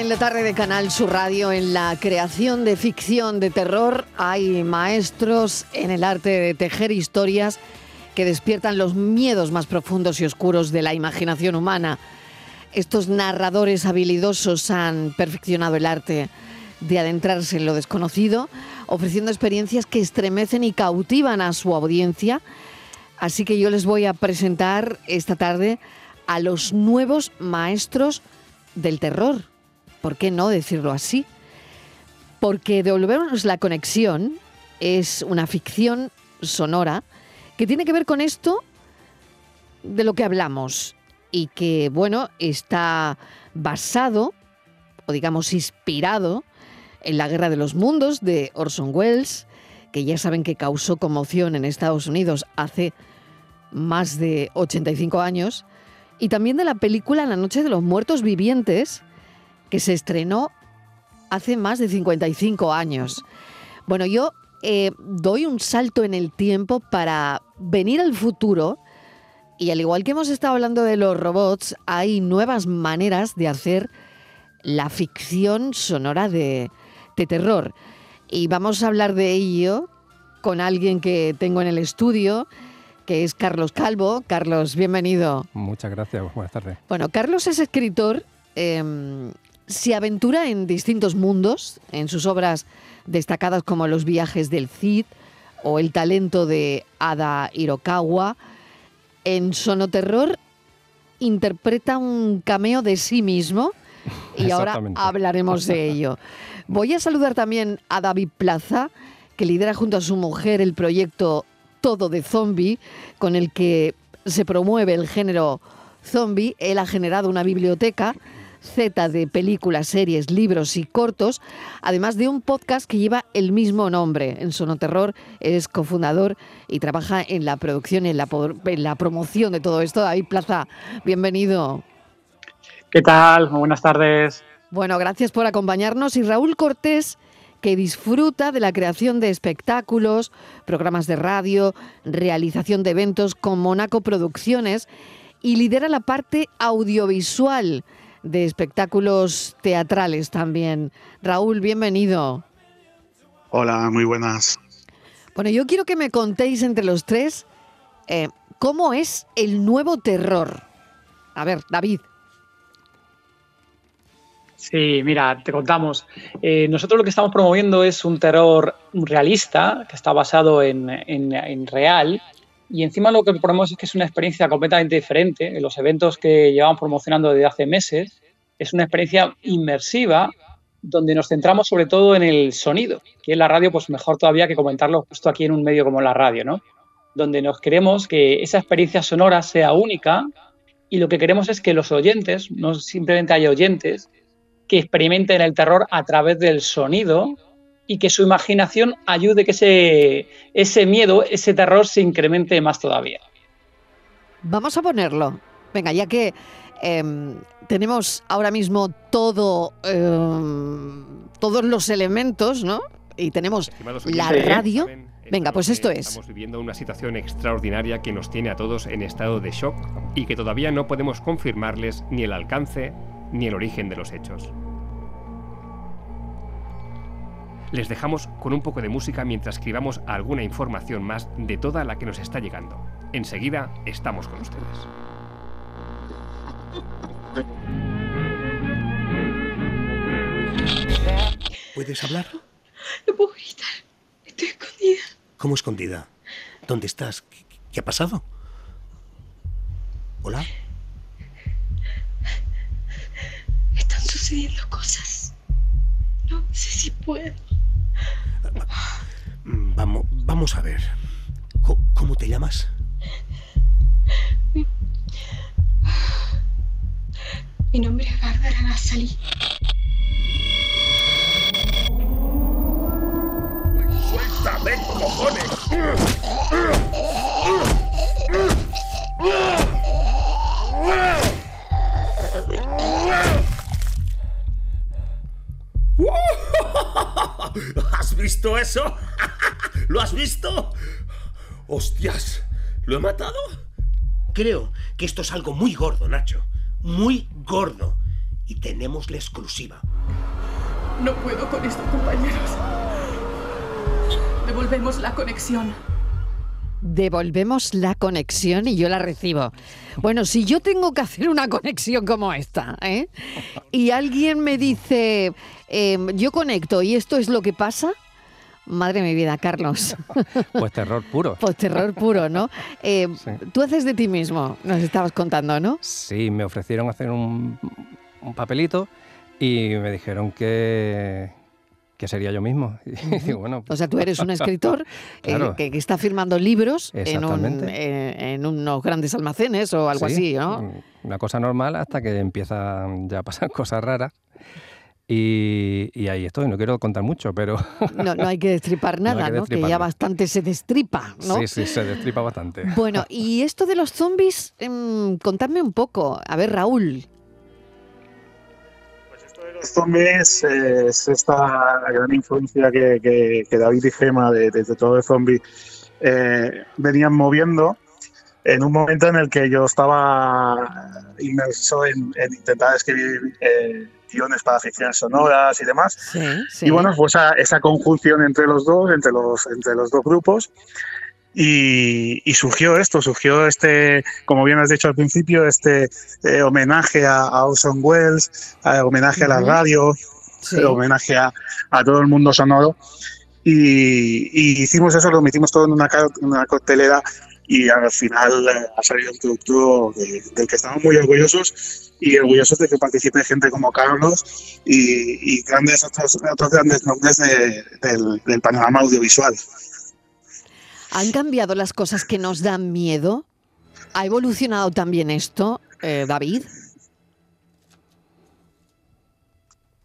En la tarde de Canal Sur Radio. En la creación de ficción de terror hay maestros en el arte de tejer historias que despiertan los miedos más profundos y oscuros de la imaginación humana. Estos narradores habilidosos han perfeccionado el arte de adentrarse en lo desconocido, ofreciendo experiencias que estremecen y cautivan a su audiencia. Así que yo les voy a presentar esta tarde a los nuevos maestros del terror. ¿Por qué no decirlo así? Porque Devolvernos la conexión es una ficción sonora que tiene que ver con esto de lo que hablamos y que, bueno, está basado, o digamos inspirado, en la Guerra de los Mundos de Orson Welles, que ya saben que causó conmoción en Estados Unidos hace más de 85 años, y también de la película La Noche de los Muertos Vivientes, que se estrenó hace más de 55 años. Bueno, yo eh, doy un salto en el tiempo para venir al futuro y al igual que hemos estado hablando de los robots, hay nuevas maneras de hacer la ficción sonora de, de terror. Y vamos a hablar de ello con alguien que tengo en el estudio, que es Carlos Calvo. Carlos, bienvenido. Muchas gracias, buenas tardes. Bueno, Carlos es escritor, eh, se aventura en distintos mundos, en sus obras destacadas como Los viajes del Cid o El talento de Ada Hirokawa. En Sonoterror interpreta un cameo de sí mismo y ahora hablaremos de ello. Voy a saludar también a David Plaza, que lidera junto a su mujer el proyecto Todo de Zombie, con el que se promueve el género zombie. Él ha generado una biblioteca Z de películas, series, libros y cortos, además de un podcast que lleva el mismo nombre. En Sonoterror es cofundador y trabaja en la producción y en la, en la promoción de todo esto. David Plaza, bienvenido. ¿Qué tal? Muy buenas tardes. Bueno, gracias por acompañarnos. Y Raúl Cortés, que disfruta de la creación de espectáculos, programas de radio, realización de eventos con Monaco Producciones y lidera la parte audiovisual de espectáculos teatrales también. Raúl, bienvenido. Hola, muy buenas. Bueno, yo quiero que me contéis entre los tres eh, cómo es el nuevo terror. A ver, David. Sí, mira, te contamos. Eh, nosotros lo que estamos promoviendo es un terror realista que está basado en, en- en real. Y encima lo que promovemos es que es una experiencia completamente diferente. En los eventos que llevamos promocionando desde hace meses, es una experiencia inmersiva donde nos centramos sobre todo en el sonido, que en la radio, pues mejor todavía que comentarlo justo aquí en un medio como la radio, ¿no? Donde nos queremos que esa experiencia sonora sea única y lo que queremos es que los oyentes, no simplemente haya oyentes, que experimenten el terror a través del sonido y que su imaginación ayude que ese, ese miedo, ese terror se incremente más todavía. Vamos a ponerlo. Venga, ya que em, tenemos ahora mismo todo, em, todos los elementos, ¿no? Y tenemos la radio. Venga, pues esto es. Estamos viviendo una situación extraordinaria que nos tiene a todos en estado de shock y que todavía no podemos confirmarles ni el alcance ni el origen de los hechos. Les dejamos con un poco de música mientras escribamos alguna información más de toda la que nos está llegando. Enseguida estamos con ustedes. ¿Puedes hablar? No puedo gritar. Estoy escondida. ¿Cómo escondida? ¿Dónde estás? ¿Qué, qué ha pasado? ¿Hola? sucediendo cosas. No sé si puedo. Mm, Vamos, vamos a ver. ¿Cómo te llamas? Mi nombre es Bárbara Nazali. ¡Suéltame, cojones! ¿Has visto eso? ¿Lo has visto? ¡Hostias! ¿Lo he matado? Creo que esto es algo muy gordo, Nacho. Muy gordo. Y tenemos la exclusiva. No puedo con esto, compañeros. Devolvemos la conexión. Devolvemos la conexión y yo la recibo. Bueno, si yo tengo que hacer una conexión como esta, ¿eh? Y alguien me dice, em, yo conecto y esto es lo que pasa, madre mi vida, Carlos. Pues terror puro. Pues terror puro, ¿no? Eh, Sí. Tú haces de ti mismo, nos estabas contando, ¿no? Sí, me ofrecieron hacer un, un papelito y me dijeron que, que sería yo mismo. Y O sea, tú eres un escritor eh, Claro. que, que está firmando libros en, un- Exactamente. en- unos grandes almacenes o algo sí, así, ¿no? Una cosa normal hasta que empiezan ya a pasar cosas raras. Y, y ahí estoy, no quiero contar mucho, pero No, no hay que destripar No nada, que ¿no? Que ya bastante se destripa, ¿no? sí, sí, se destripa bastante. Bueno, y esto de los zombies, em, contadme un poco. A ver, Raúl. Los zombies eh, es esta gran influencia que, que- que David y Gema de, de, de todo el zombie eh, venían moviendo en un momento en el que yo estaba inmerso en, en intentar escribir eh, guiones para ficciones sonoras y demás. Sí, sí. Y bueno, pues esa, esa conjunción entre los dos, entre los, entre los dos grupos. Y, y surgió esto, surgió este, como bien has dicho al principio, este eh, homenaje a, a Orson Welles, eh, homenaje a la radio, Sí. eh, homenaje a, a todo el mundo sonoro. Y, y hicimos eso, lo metimos todo en una, una coctelera y al final ha salido un producto de- del que estamos muy orgullosos y orgullosos de que participe gente como Carlos y, y grandes otros, otros grandes nombres de- del, del panorama audiovisual. ¿Han cambiado las cosas que nos dan miedo? ¿Ha evolucionado también esto, eh, David?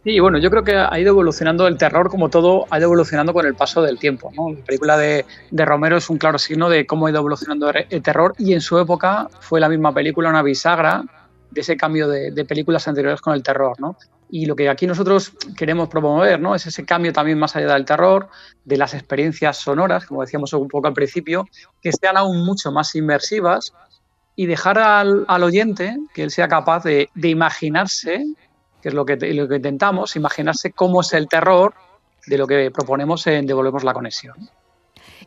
Sí, bueno, yo creo que ha ido evolucionando el terror, como todo, ha ido evolucionando con el paso del tiempo. ¿no? La película de, de Romero es un claro signo de cómo ha ido evolucionando el terror y en su época fue la misma película una bisagra de ese cambio de, de películas anteriores con el terror. ¿no? Y lo que aquí nosotros queremos promover ¿no? es ese cambio también más allá del terror, de las experiencias sonoras, como decíamos un poco al principio, que sean aún mucho más inmersivas y dejar al, al oyente que él sea capaz de, de imaginarse que es lo que, lo que intentamos, imaginarse cómo es el terror de lo que proponemos en Devolvemos la Conexión.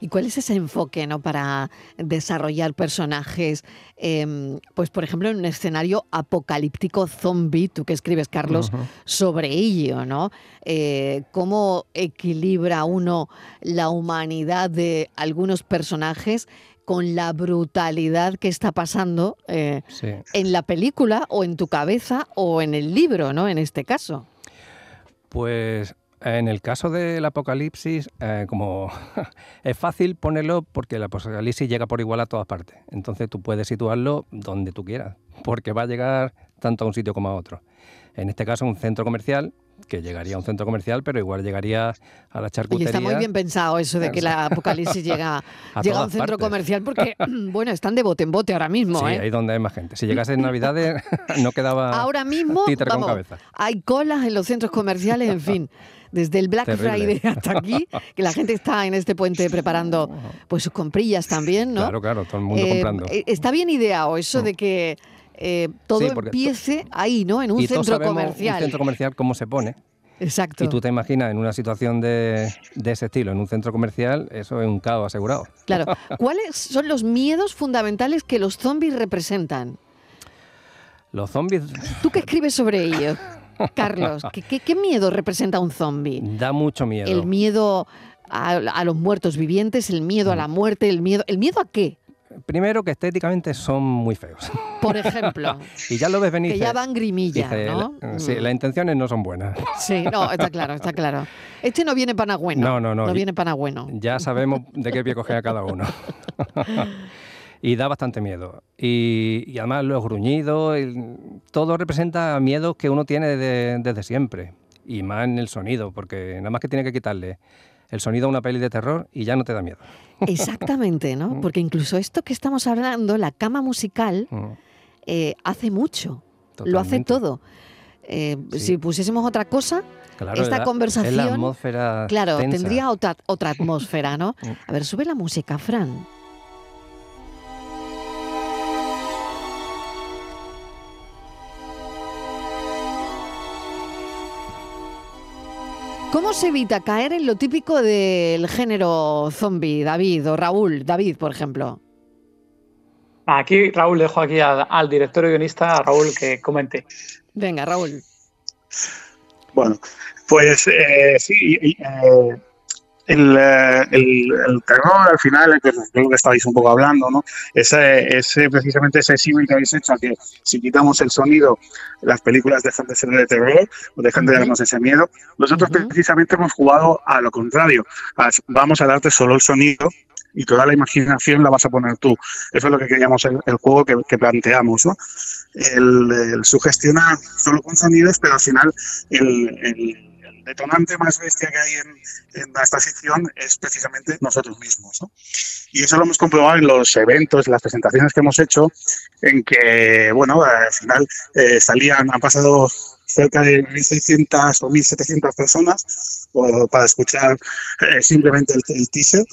¿Y cuál es ese enfoque ¿no? para desarrollar personajes? em, pues, por ejemplo, en un escenario apocalíptico zombie, tú que escribes, Carlos, sobre ello, ¿no? Eh, ¿Cómo equilibra uno la humanidad de algunos personajes con la brutalidad que está pasando eh, Sí. en la película o en tu cabeza o en el libro, ¿no? En este caso. Pues en el caso del apocalipsis, eh, como es fácil ponerlo porque el apocalipsis llega por igual a todas partes. Entonces tú puedes situarlo donde tú quieras, porque va a llegar tanto a un sitio como a otro. En este caso, un centro comercial, que llegaría a un centro comercial, pero igual llegaría a la charcutería. está muy bien pensado eso de que la apocalipsis llega, A llega a un centro partes. comercial porque, bueno, están de bote en bote ahora mismo, Sí, ¿eh? ahí donde hay más gente. Si llegase en Navidades, no quedaba Ahora mismo, títere con vamos, cabeza. hay colas en los centros comerciales, en fin. Desde el Black Terrible. Friday hasta aquí, que la gente está en este puente preparando pues sus comprillas también, ¿no? Claro, claro, todo el mundo Eh, comprando. eh, está bien ideado eso Mm. de que eh, todo Sí, empiece ahí, ¿no? En un y todos centro sabemos comercial. un centro comercial cómo se pone. Exacto. Y tú te imaginas en una situación de, de ese estilo, en un centro comercial, eso es un caos asegurado. Claro. ¿Cuáles son los miedos fundamentales que los zombies representan? Los zombies ¿Tú qué escribes sobre ello, Carlos? ¿Qué, qué- qué miedo representa un zombie? da mucho miedo. El miedo a, a los muertos vivientes, el miedo a la muerte, el miedo. ¿El miedo a qué? Primero que estéticamente son muy feos. Por ejemplo. y ya lo ves venir. Que ya van grimilla, dice, ¿no? la- sí, Mm. las intenciones no son buenas. Sí, no, está claro, está claro. Este no viene pana bueno. No, no, no. No viene pana bueno. Ya sabemos de qué pie cogea cada uno. y da bastante miedo. Y, y además los gruñidos, el- todo representa miedos que uno tiene de- desde siempre. Y más en el sonido, porque nada más que tiene que quitarle el sonido a una peli de terror y ya no te da miedo. Exactamente, ¿no? Porque incluso esto que estamos hablando, la cama musical, Mm, eh, hace mucho. Lo hace todo. Eh, Sí. Si pusiésemos otra cosa, Claro, esta Es la conversación, atmósfera claro, tensa. tendría otra, otra atmósfera, ¿no? Mm. A ver, sube la música, Fran. ¿Cómo se evita caer en lo típico del género zombie, David o Raúl? David, por ejemplo. Aquí, Raúl, dejo aquí al, al director y guionista, a Raúl, que comente. Venga, Raúl. Bueno, pues eh, sí, eh, el, eh, el- el terror al final, que es lo que estabais un poco hablando, ¿no? Ese, ese precisamente ese símil que habéis hecho, que si quitamos el sonido, las películas dejan de ser de terror o dejan de darnos ese miedo. Nosotros precisamente hemos jugado a lo contrario. a- vamos a darte solo el sonido y toda la imaginación la vas a poner tú. Eso es lo que queríamos el, el juego que, que planteamos, ¿no? El, el sugestionar solo con sonidos, pero al final el detonante más bestia que hay en, en esta sección es precisamente nosotros mismos. ¿no? Y eso lo hemos comprobado en los eventos, en las presentaciones que hemos hecho, en que, bueno, al final eh, salían, han pasado cerca de 1.600 o 1.700 personas o- para escuchar eh, simplemente el, el teaser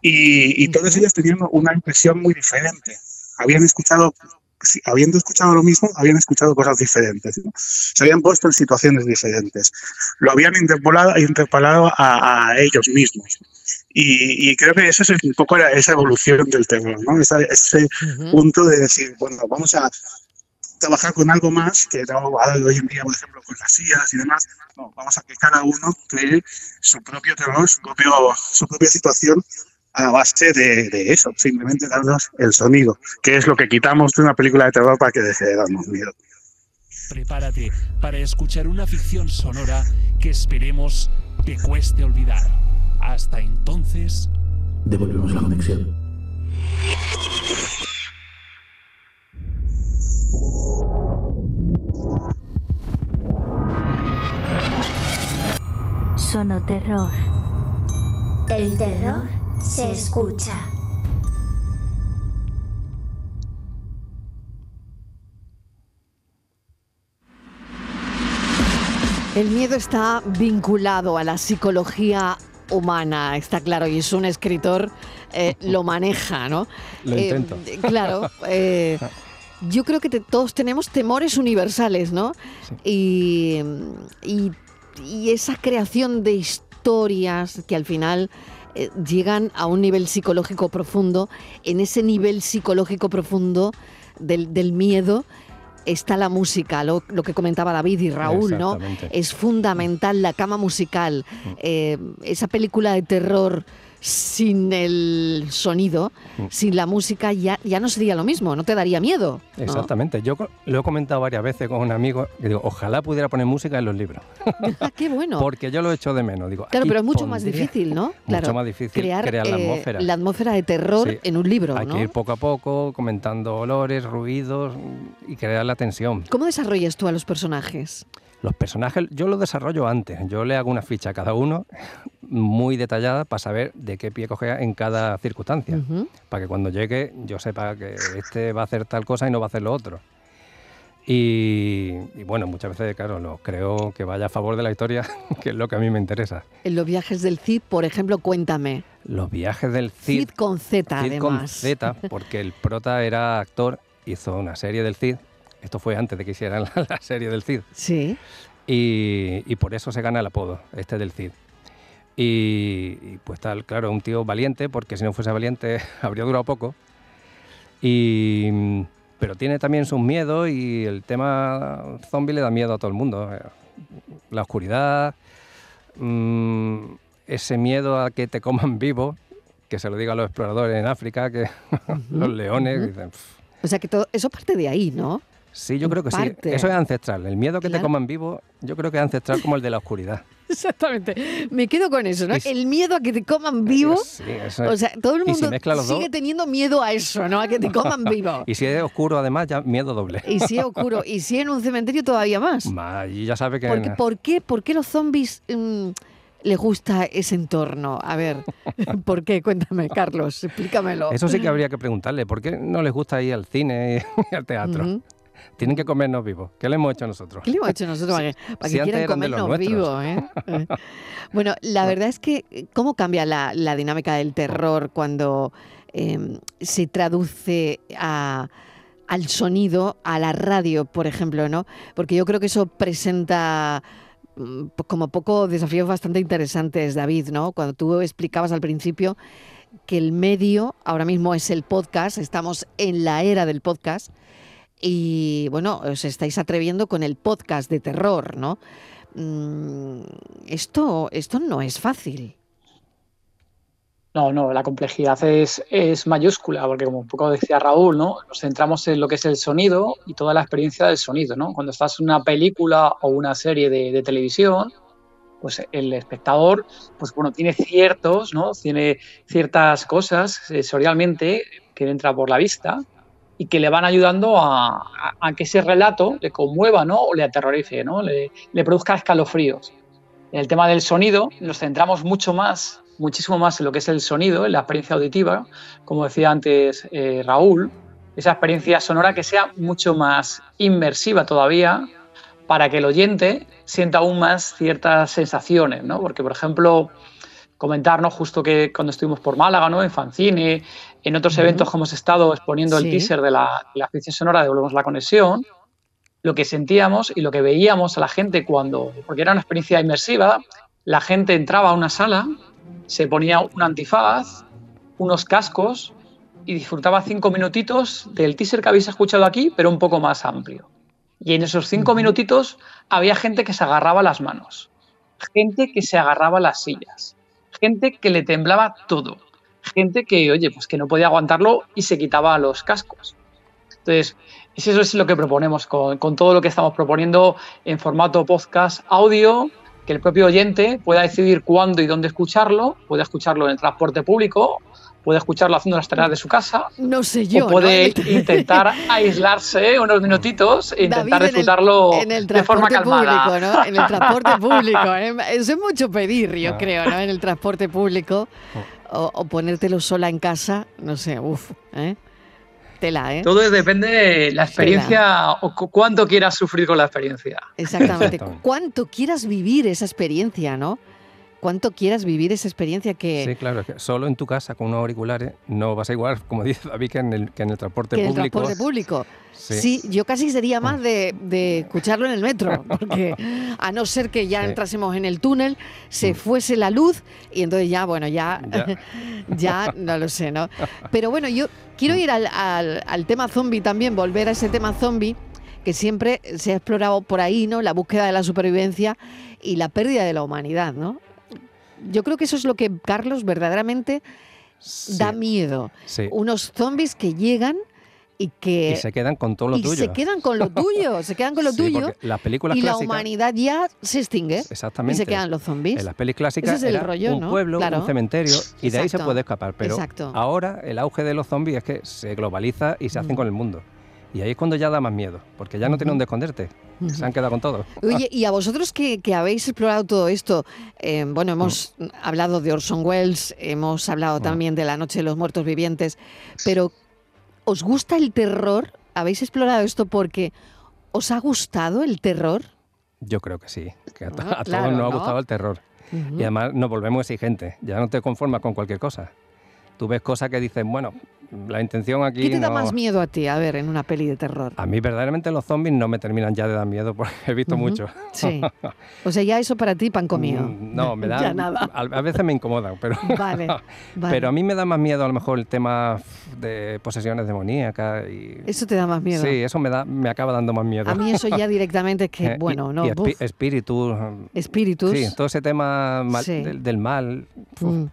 y, y todas ellas tenían una impresión muy diferente. Habían escuchado, habiendo escuchado lo mismo, habían escuchado cosas diferentes. ¿no? Se habían puesto en situaciones diferentes. Lo habían interpolado, interpolado a, a ellos mismos. Y, y creo que eso es un poco la- esa evolución del terror, ¿no? Esa- ese Ujú. punto de decir, bueno, vamos a trabajar con algo más que no hoy en día, por ejemplo, con las sillas y demás. No, vamos a que cada uno cree su propio terror, su, propio, su propia situación a base de, de eso, simplemente darnos el sonido, que es lo que quitamos de una película de terror para que deje de darnos miedo. Prepárate para escuchar una ficción sonora que esperemos te cueste olvidar. Hasta entonces, Devolvemos la conexión. Sonoterror. El terror se escucha. El miedo está vinculado a la psicología humana, está claro, y es un escritor, eh, lo maneja, ¿no? Lo Eh, intento. claro. eh, yo creo que te- todos tenemos temores universales, ¿no? Y, y- y esa creación de historias que al final eh, llegan a un nivel psicológico profundo, en ese nivel psicológico profundo del, del miedo está la música, lo, lo que comentaba David y Raúl, ¿no? Es fundamental la cama musical, Mm. eh, esa película de terror sin el sonido, Mm. sin la música, ya, ya no sería lo mismo, no te daría miedo. ¿no? Exactamente. Yo lo he comentado varias veces con un amigo que digo, ojalá pudiera poner música en los libros. Ah, Qué bueno. Porque yo lo echo de menos. Digo, Claro, pero es mucho más difícil, ¿no? Claro, Mucho más difícil crear, crear, la eh, atmósfera. la atmósfera de terror Sí. en un libro, Hay ¿no? que ir poco a poco comentando olores, ruidos y crear la tensión. ¿Cómo desarrollas tú a los personajes? Los personajes yo los desarrollo antes. Yo le hago una ficha a cada uno muy detallada para saber de qué pie cogea en cada circunstancia. Ujú. Para que cuando llegue yo sepa que este va a hacer tal cosa y no va a hacer lo otro. Y, y bueno, muchas veces, claro, lo creo que vaya a favor de la historia, que es lo que a mí me interesa. En los viajes del Cid, por ejemplo, cuéntame. Los viajes del Cid, Cid, con Z, Cid con. Z, porque el prota era actor, hizo una serie del Cid. Esto fue antes de que hicieran la, la serie del Cid. Sí. Y, y por eso se gana el apodo, este del Cid. Y, y, pues tal, claro, un tío valiente, porque si no fuese valiente habría durado poco. Y, pero tiene también sus miedos y el tema zombie le da miedo a todo el mundo. La oscuridad, mm, ese miedo a que te coman vivo, que se lo diga a los exploradores en África, que los leones. dicen. O sea que todo, eso parte de ahí, ¿no? Sí, yo creo que Parte. sí. Eso es ancestral. El miedo que Claro. te coman vivo, yo creo que es ancestral como el de la oscuridad. Exactamente. Me quedo con eso, ¿no? El miedo a que te coman vivo. Sí, eso O es. sea, todo el si mundo sigue dos- teniendo miedo a eso, ¿no? A que te coman vivo. Y si es oscuro, además, ya miedo doble. Y si es oscuro, y si en un cementerio todavía más. Y ya sabe que... Porque, ¿por, qué, ¿Por qué los zombies mm, les gusta ese entorno? A ver, ¿por qué? Cuéntame, Carlos, explícamelo. Eso sí que habría que preguntarle. ¿Por qué no les gusta ir al cine y al teatro? Ujú. Tienen que comernos vivos. ¿Qué le hemos hecho nosotros? ¿Qué le hemos hecho nosotros para que, para si que quieran comernos vivos? ¿eh? Bueno, la verdad es que cómo cambia la, la dinámica del terror cuando eh, se traduce a- al sonido, a la radio, por ejemplo, ¿no? Porque yo creo que eso presenta mm, como poco desafíos bastante interesantes, David, ¿no? Cuando tú explicabas al principio que el medio ahora mismo es el podcast, estamos en la era del podcast y bueno, os estáis atreviendo con el podcast de terror, ¿no? Mm, Esto, esto no es fácil. No, no, la complejidad es, es mayúscula, porque como un poco decía Raúl, ¿no? Nos centramos en lo que es el sonido y toda la experiencia del sonido, ¿no? Cuando estás en una película o una serie de, de televisión, pues el espectador, pues bueno, tiene ciertos, ¿no? Tiene ciertas cosas sensorialmente que entra por la vista y que le van ayudando a, que ese relato le conmueva, ¿no? O le aterrorice, ¿no? Le, le produzca escalofríos. En el tema del sonido nos centramos mucho más, muchísimo más en lo que es el sonido, en la experiencia auditiva, como decía antes eh, Raúl, esa experiencia sonora que sea mucho más inmersiva todavía para que el oyente sienta aún más ciertas sensaciones, ¿no? Porque, por ejemplo, comentarnos justo que cuando estuvimos por Málaga, ¿no? En Fancine, en otros Ujú. eventos que hemos estado exponiendo Sí. el teaser de la, de la ficción sonora de Volvemos la Conexión, lo que sentíamos y lo que veíamos a la gente cuando, porque era una experiencia inmersiva, la gente entraba a una sala, se ponía un antifaz, unos cascos y disfrutaba cinco minutitos del teaser que habéis escuchado aquí, pero un poco más amplio. Y en esos cinco minutitos había gente que se agarraba las manos, gente que se agarraba las sillas, gente que le temblaba todo, gente que, oye, pues que no podía aguantarlo y se quitaba los cascos. Entonces, eso es lo que proponemos con, con todo lo que estamos proponiendo en formato podcast audio, que el propio oyente pueda decidir cuándo y dónde escucharlo, puede escucharlo en el transporte público, puede escucharlo haciendo las tareas de su casa, No sé yo. o puede ¿no? intentar aislarse unos minutitos e intentar David, en el- disfrutarlo en el de forma transporte calmada. público, ¿no? En el transporte público. ¿eh? Eso es mucho pedir, yo Ah. creo, ¿no? En el transporte público. O, o ponértelo sola en casa, no sé, uff, ¿eh? Tela, ¿eh? Todo es- depende de la experiencia o cu- cuánto quieras sufrir con la experiencia. Exactamente. Exactamente. Cuánto quieras vivir esa experiencia, ¿no? Cuánto quieras vivir esa experiencia que, Sí, claro, es que solo en tu casa con unos auriculares no vas a igual, como dice David, que en el, que en el transporte que en el público. transporte público. Sí. Sí. yo casi sería más de, de escucharlo en el metro, porque a no ser que ya Sí. entrásemos en el túnel, se Mm. fuese la luz y entonces ya, bueno, ya, Ya. ya no lo sé, ¿no? Pero bueno, yo quiero ir al, al- al tema zombie también, volver a ese tema zombie que siempre se ha explorado por ahí, ¿no? La búsqueda de la supervivencia y la pérdida de la humanidad, ¿no? Yo creo que eso es lo que, Carlos, verdaderamente Sí, da miedo. sí. Unos zombies que llegan y que Y se quedan con todo lo y tuyo. se quedan con lo tuyo, se quedan con lo Sí, tuyo las películas y la humanidad ya se extingue Exactamente. y se quedan los zombies. En las pelis clásicas Ese es el era rollo, un ¿no? pueblo, Claro. un cementerio y de ahí se puede escapar. Pero Exacto. ahora el auge de los zombies es que se globaliza y se hacen Mm. con el mundo. Y ahí es cuando ya da más miedo, porque ya no tienen dónde esconderte. Se han quedado con todo. Oye, y a vosotros que, que habéis explorado todo esto, eh, bueno, hemos Mm. hablado de Orson Welles, hemos hablado también de La Noche de los Muertos Vivientes, pero ¿os gusta el terror? ¿Habéis explorado esto porque os ha gustado el terror? Yo creo que sí. Que a, to- Ah, a todos nos ¿no? ha gustado el terror. Y además nos volvemos exigentes. Ya no te conformas con cualquier cosa. Tú ves cosas que dices, bueno, la intención aquí ¿Qué te da no- más miedo a ti, a ver, en una peli de terror? A mí verdaderamente los zombies no me terminan ya de dar miedo porque he visto Ujú. mucho. Sí. O sea, ya eso para ti pan comido. Mm, No, me Ya da. nada. A, a veces me incomodan, pero. Vale, vale. Pero a mí me da más miedo a lo mejor el tema de posesiones demoníacas y. Eso te da más miedo. Sí, eso me da, me acaba dando más miedo. A mí eso ya directamente es que, Eh, y- bueno, no, y espi- buf, espíritus. espíritus. Sí, todo ese tema mal- Sí. del, del mal. uf, Mm.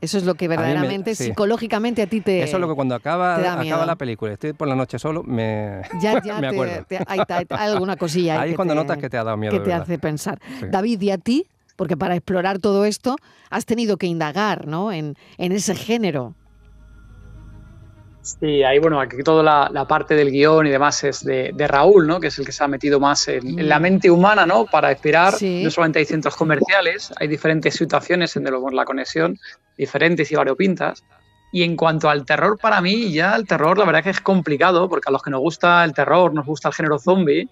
Eso es lo que me- verdaderamente, sí. psicológicamente a ti te. Eso es lo que cuando acaba, te acaba la película, estoy por la noche solo, me, Ya, ya me te- acuerdo. te- hay, hay- hay alguna cosilla ahí Ahí es cuando te- notas que te ha dado miedo. que te hace pensar. Sí. David, ¿y a ti? Porque para explorar todo esto has tenido que indagar ¿no? en, en ese género. Sí, ahí bueno, aquí toda la, la parte del guion y demás es de, de Raúl, ¿no? Que es el que se ha metido más en, en la mente humana, ¿no? Para inspirar. Sí. No solamente hay centros comerciales, hay diferentes situaciones en lo- la conexión, diferentes y variopintas. Y en cuanto al terror, para mí ya el terror, la verdad que es complicado, porque a los que nos gusta el terror, nos gusta el género zombie,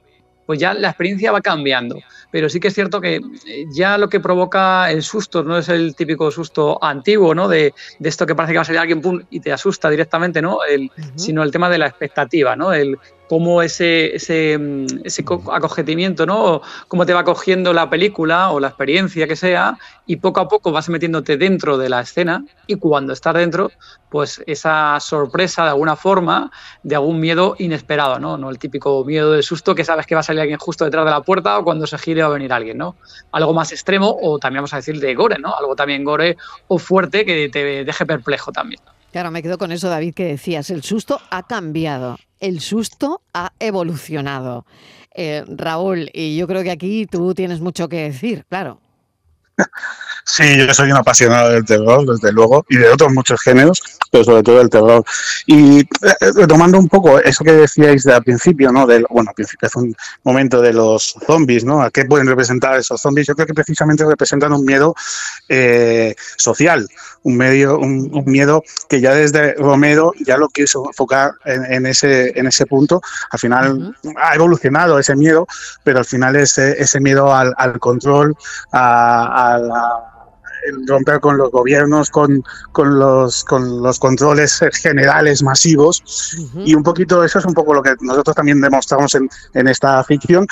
pues ya la experiencia va cambiando. Pero sí que es cierto que eh, ya lo que provoca el susto no es el típico susto antiguo, ¿no? De, de esto que parece que va a salir alguien pum, y te asusta directamente, ¿no? El, Sino el tema de la expectativa, ¿no? El cómo ese, ese, mm, ese co- acogetimiento, ¿no? Cómo te va cogiendo la película o la experiencia que sea y poco a poco vas metiéndote dentro de la escena y cuando estás dentro, pues esa sorpresa de alguna forma, de algún miedo inesperado, ¿no? No el típico miedo del susto que sabes que va a salir alguien justo detrás de la puerta o cuando se gire va a venir alguien, ¿no? Algo más extremo o también vamos a decir de gore, ¿no? Algo también gore o fuerte que te deje perplejo también. Claro, me quedo con eso, David, que decías. El susto ha cambiado, el susto ha evolucionado. Eh, Raúl, y yo creo que aquí tú tienes mucho que decir, claro. Sí, yo soy un apasionado del terror, desde luego, y de otros muchos géneros, pero sobre todo del terror. Y eh, retomando un poco eso que decíais de al principio, ¿no? Del, bueno, al principio hace un momento de los zombies, ¿no? ¿A qué pueden representar esos zombies? Yo creo que precisamente representan un miedo eh, social, un, medio, un, un miedo que ya desde Romero ya lo quiso enfocar en, en ese, en ese punto. Al final ha evolucionado ese miedo, pero al final ese, ese miedo al, al control, a, a la el romper con los gobiernos, con, con, los, con los controles generales masivos. Y un poquito eso es un poco lo que nosotros también demostramos en, en esta ficción.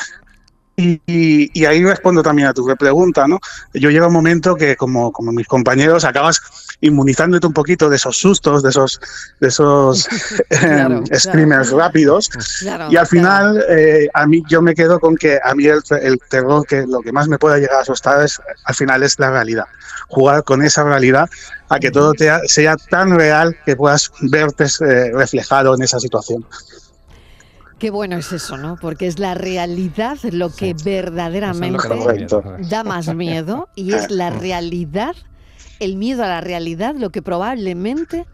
Y, y, y, ahí respondo también a tu pregunta, ¿no? Yo llega un momento que, como, como mis compañeros, acabas inmunizándote un poquito de esos sustos, de esos, de esos claro, eh, screamers claro. rápidos. Claro, y al final, eh, a mí yo me quedo con que a mí el, el, terror, que lo que más me puede llegar a asustar es, al final, es la realidad. Jugar con esa realidad a que todo te, sea tan real que puedas verte eh, reflejado en esa situación. Qué bueno es eso, ¿no? Porque es la realidad lo que sí. verdaderamente es lo que da, más miedo y es la realidad, el miedo a la realidad lo que probablemente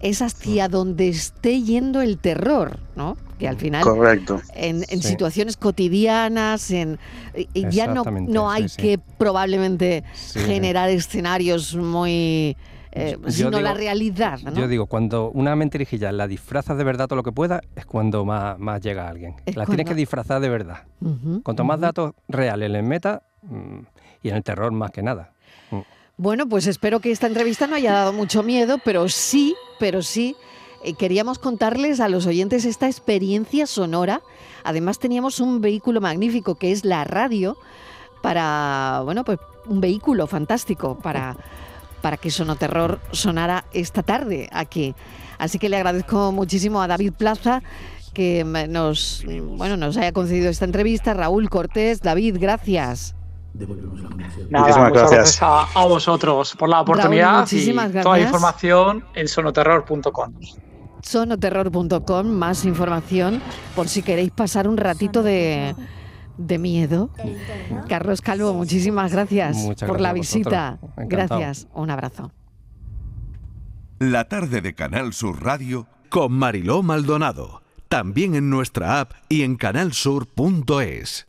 es hacia donde esté yendo el terror, ¿no? Que al final Correcto. en, en sí. situaciones cotidianas, en ya no, no hay sí, sí. que probablemente generar escenarios muy eh, sino digo, la realidad. ¿no? Yo digo, cuando una mentirijilla la disfrazas de verdad todo lo que pueda, es cuando más, más llega alguien. Es la cuando... tienes que disfrazar de verdad. Uh -huh, Cuanto uh -huh. más datos reales les metas, mmm, y en el terror más que nada. Mm. Bueno, pues espero que esta entrevista no haya dado mucho miedo, pero sí, pero sí, eh, queríamos contarles a los oyentes esta experiencia sonora. Además teníamos un vehículo magnífico que es la radio para, bueno, pues un vehículo fantástico para para que Sonoterror sonara esta tarde aquí. Así que le agradezco muchísimo a David Plaza que nos, bueno, nos haya concedido esta entrevista. Raúl Cortés, David, gracias. Nada, muchísimas muchas gracias. gracias a, a, vosotros por la oportunidad Raúl, muchísimas y gracias. toda la información en sonoterror.com. Sonoterror.com, más información por si queréis pasar un ratito de, de miedo. Carlos Calvo, muchísimas gracias Muchas por gracias la visita. Gracias, un abrazo. La tarde de Canal Sur Radio con Mariló Maldonado. También en nuestra app y en canalsur.es.